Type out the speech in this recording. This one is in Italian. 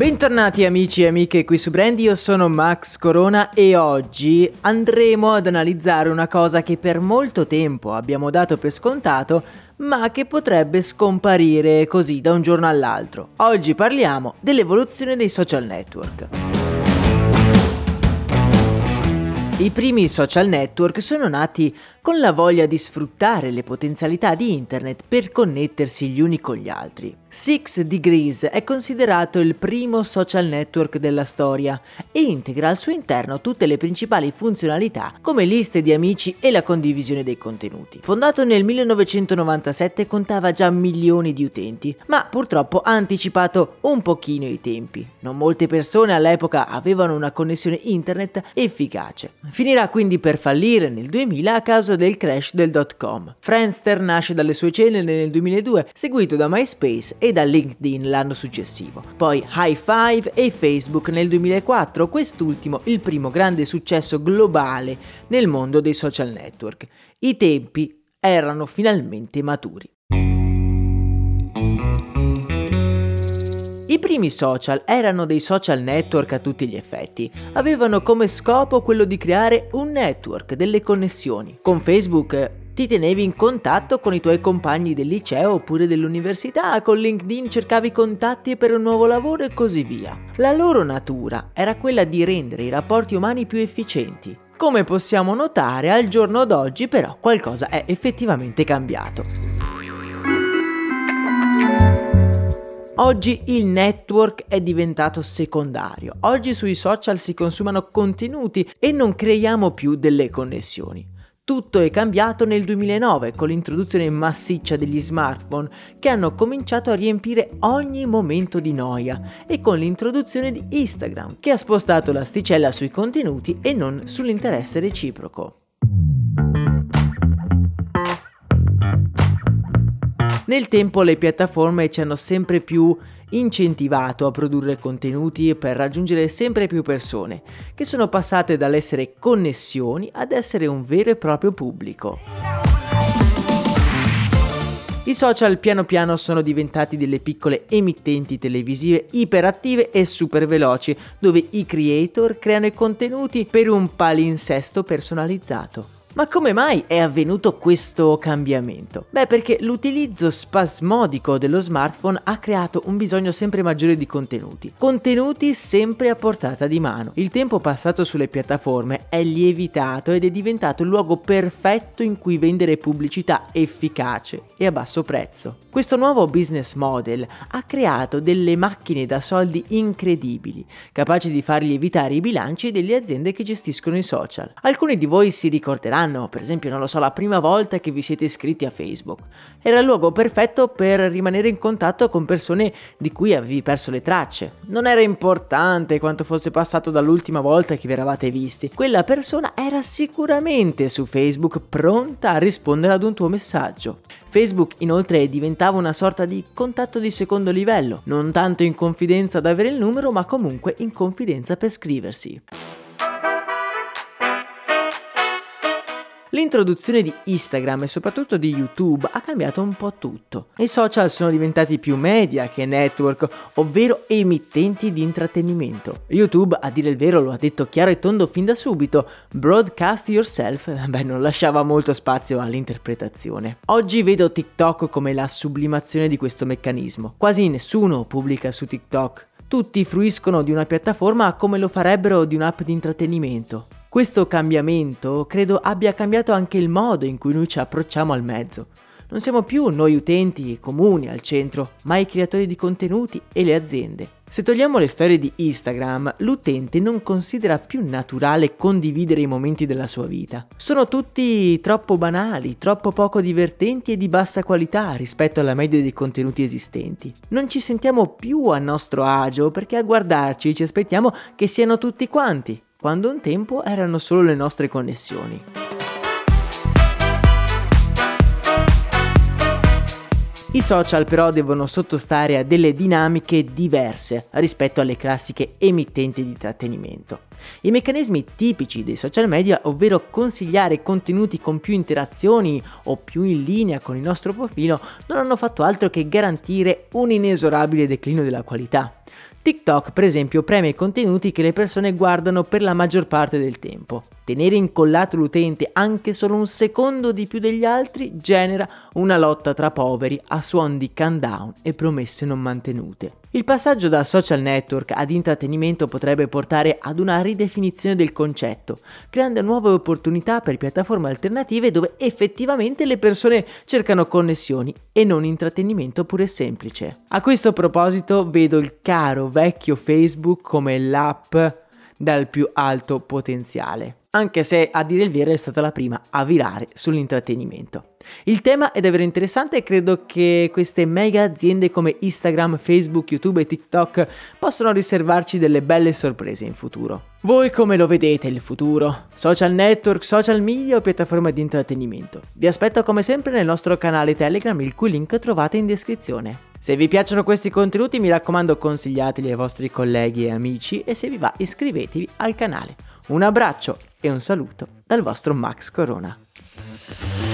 Bentornati amici e amiche qui su Brand, io sono Max Corona e oggi andremo ad analizzare una cosa che per molto tempo abbiamo dato per scontato, ma che potrebbe scomparire così da un giorno all'altro. Oggi parliamo dell'evoluzione dei social network. I primi social network sono nati con la voglia di sfruttare le potenzialità di internet per connettersi gli uni con gli altri. Six Degrees è considerato il primo social network della storia e integra al suo interno tutte le principali funzionalità come liste di amici e la condivisione dei contenuti. Fondato nel 1997 contava già milioni di utenti, ma purtroppo ha anticipato un pochino i tempi. Non molte persone all'epoca avevano una connessione internet efficace. Finirà quindi per fallire nel 2000 a causa del crash del dot com. Friendster nasce dalle sue ceneri nel 2002, seguito da MySpace e da LinkedIn l'anno successivo. Poi High Five e Facebook nel 2004, quest'ultimo il primo grande successo globale nel mondo dei social network. I tempi erano finalmente maturi. I primi social erano dei social network a tutti gli effetti. Avevano come scopo quello di creare un network, delle connessioni. Con Facebook ti tenevi in contatto con i tuoi compagni del liceo oppure dell'università, con LinkedIn cercavi contatti per un nuovo lavoro e così via. La loro natura era quella di rendere i rapporti umani più efficienti. Come possiamo notare, al giorno d'oggi però qualcosa è effettivamente cambiato. Oggi il network è diventato secondario. Oggi sui social si consumano contenuti e non creiamo più delle connessioni. Tutto è cambiato nel 2009 con l'introduzione massiccia degli smartphone che hanno cominciato a riempire ogni momento di noia e con l'introduzione di Instagram che ha spostato l'asticella sui contenuti e non sull'interesse reciproco. Nel tempo le piattaforme ci hanno sempre più incentivato a produrre contenuti per raggiungere sempre più persone, che sono passate dall'essere connessioni ad essere un vero e proprio pubblico. I social piano piano sono diventati delle piccole emittenti televisive iperattive e super veloci, dove i creator creano i contenuti per un palinsesto personalizzato. Ma come mai è avvenuto questo cambiamento? Beh, perché l'utilizzo spasmodico dello smartphone ha creato un bisogno sempre maggiore di contenuti. Contenuti sempre a portata di mano. Il tempo passato sulle piattaforme è lievitato ed è diventato il luogo perfetto in cui vendere pubblicità efficace e a basso prezzo. Questo nuovo business model ha creato delle macchine da soldi incredibili, capaci di far lievitare i bilanci delle aziende che gestiscono i social. Alcuni di voi si ricorderanno, per esempio, non lo so, la prima volta che vi siete iscritti a Facebook. Era il luogo perfetto per rimanere in contatto con persone di cui avevi perso le tracce. Non era importante quanto fosse passato dall'ultima volta che vi eravate visti. Quella persona era sicuramente su Facebook pronta a rispondere ad un tuo messaggio. Facebook inoltre diventava una sorta di contatto di secondo livello, non tanto in confidenza ad avere il numero, ma comunque in confidenza per scriversi. L'introduzione di Instagram e soprattutto di YouTube ha cambiato un po' tutto. I social sono diventati più media che network, ovvero emittenti di intrattenimento. YouTube, a dire il vero, lo ha detto chiaro e tondo fin da subito, broadcast yourself, beh non lasciava molto spazio all'interpretazione. Oggi vedo TikTok come la sublimazione di questo meccanismo. Quasi nessuno pubblica su TikTok. Tutti fruiscono di una piattaforma come lo farebbero di un'app di intrattenimento. Questo cambiamento credo abbia cambiato anche il modo in cui noi ci approcciamo al mezzo. Non siamo più noi utenti comuni al centro, ma i creatori di contenuti e le aziende. Se togliamo le storie di Instagram, l'utente non considera più naturale condividere i momenti della sua vita. Sono tutti troppo banali, troppo poco divertenti e di bassa qualità rispetto alla media dei contenuti esistenti. Non ci sentiamo più a nostro agio perché a guardarci ci aspettiamo che siano tutti quanti, quando un tempo erano solo le nostre connessioni. I social però devono sottostare a delle dinamiche diverse rispetto alle classiche emittenti di intrattenimento. I meccanismi tipici dei social media, ovvero consigliare contenuti con più interazioni o più in linea con il nostro profilo, non hanno fatto altro che garantire un inesorabile declino della qualità. TikTok, per esempio, premia i contenuti che le persone guardano per la maggior parte del tempo. Tenere incollato l'utente anche solo un secondo di più degli altri genera una lotta tra poveri a suon di countdown e promesse non mantenute. Il passaggio da social network ad intrattenimento potrebbe portare ad una ridefinizione del concetto, creando nuove opportunità per piattaforme alternative dove effettivamente le persone cercano connessioni e non intrattenimento pure semplice. A questo proposito vedo il caro vecchio Facebook come l'app dal più alto potenziale anche se a dire il vero è stata la prima a virare sull'intrattenimento. Il tema è davvero interessante e credo che queste mega aziende come Instagram, Facebook, YouTube e TikTok possano riservarci delle belle sorprese in futuro. Voi come lo vedete il futuro? Social network, social media o piattaforme di intrattenimento? Vi aspetto come sempre nel nostro canale Telegram, il cui link trovate in descrizione. Se vi piacciono questi contenuti mi raccomando consigliateli ai vostri colleghi e amici e se vi va iscrivetevi al canale. Un abbraccio e un saluto dal vostro Max Corona.